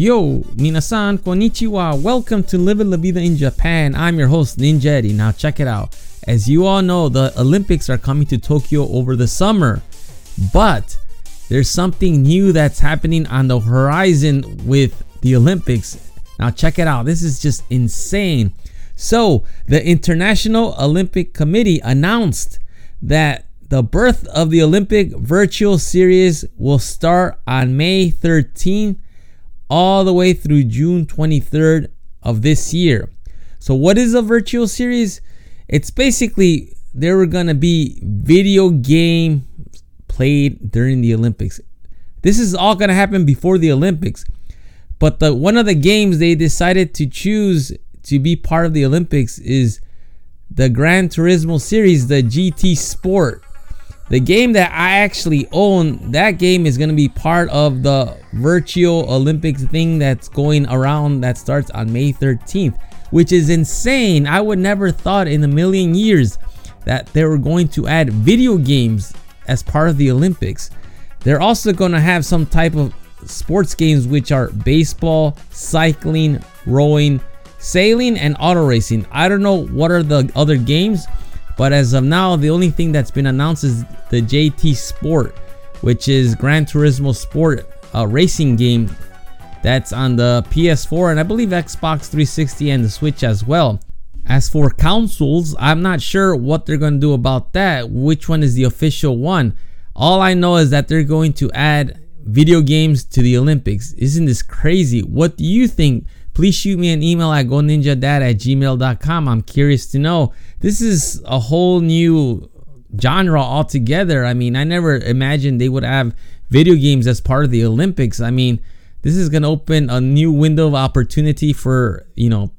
Yo, minasan, konnichiwa. Welcome to Living La Vida in Japan. I'm your host, Ninja Eddie. Now, check it out. As you all know, the Olympics are coming to Tokyo over the summer. But there's something new that's happening on the horizon with the Olympics. Now, check it out. This is just insane. So, the International Olympic Committee announced that the birth of the Olympic Virtual Series will start on May 13th all the way through June 23rd of this year. So, what is a virtual series? It's basically there were going to be video game played during the Olympics. This is all going to happen before the Olympics. But the one of the games they decided to choose to be part of the Olympics is the Gran Turismo series, the GT Sport. The game that I actually own, that game is going to be part of the virtual Olympics thing that's going around that starts on May 13th, which is insane. I would never thought in a million years that they were going to add video games as part of the Olympics. They're also going to have some type of sports games which are baseball, cycling, rowing, sailing and auto racing. I don't know what are the other games, but as of now, the only thing that's been announced is the GT Sport, which is Gran Turismo Sport a racing game that's on the PS4 and I believe Xbox 360 and the Switch as well. As for consoles, I'm not sure what they're going to do about that. Which one is the official one? All I know is that they're going to add video games to the Olympics. Isn't this crazy? What do you think? Please shoot me an email at goninjadad at gmail.com. I'm curious to know. This is a whole new genre altogether. I mean, I never imagined they would have video games as part of the Olympics. I mean, this is going to open a new window of opportunity for, you know,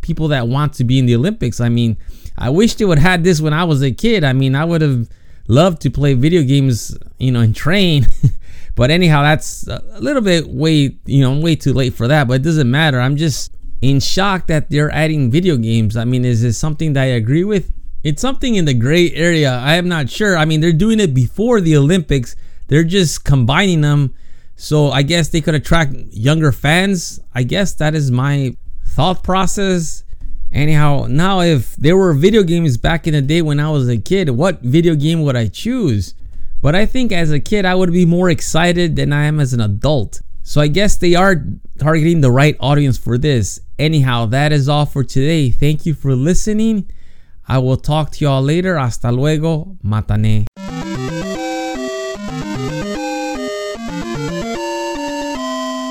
people that want to be in the Olympics. I mean, I wish they would have had this when I was a kid. I mean, I would have loved to play video games, you know, and train. But anyhow, that's a little bit way, you know, way too late for that, but it doesn't matter. I'm just in shock that they're adding video games. I mean, is this something that I agree with? It's something in the gray area. I am not sure. I mean, they're doing it before the Olympics. They're just combining them. So I guess they could attract younger fans. I guess that is my thought process. Anyhow, now if there were video games back in the day when I was a kid, what video game would I choose? But I think as a kid, I would be more excited than I am as an adult. So I guess they are targeting the right audience for this. Anyhow, that is all for today. Thank you for listening. I will talk to y'all later. Hasta luego. Matane.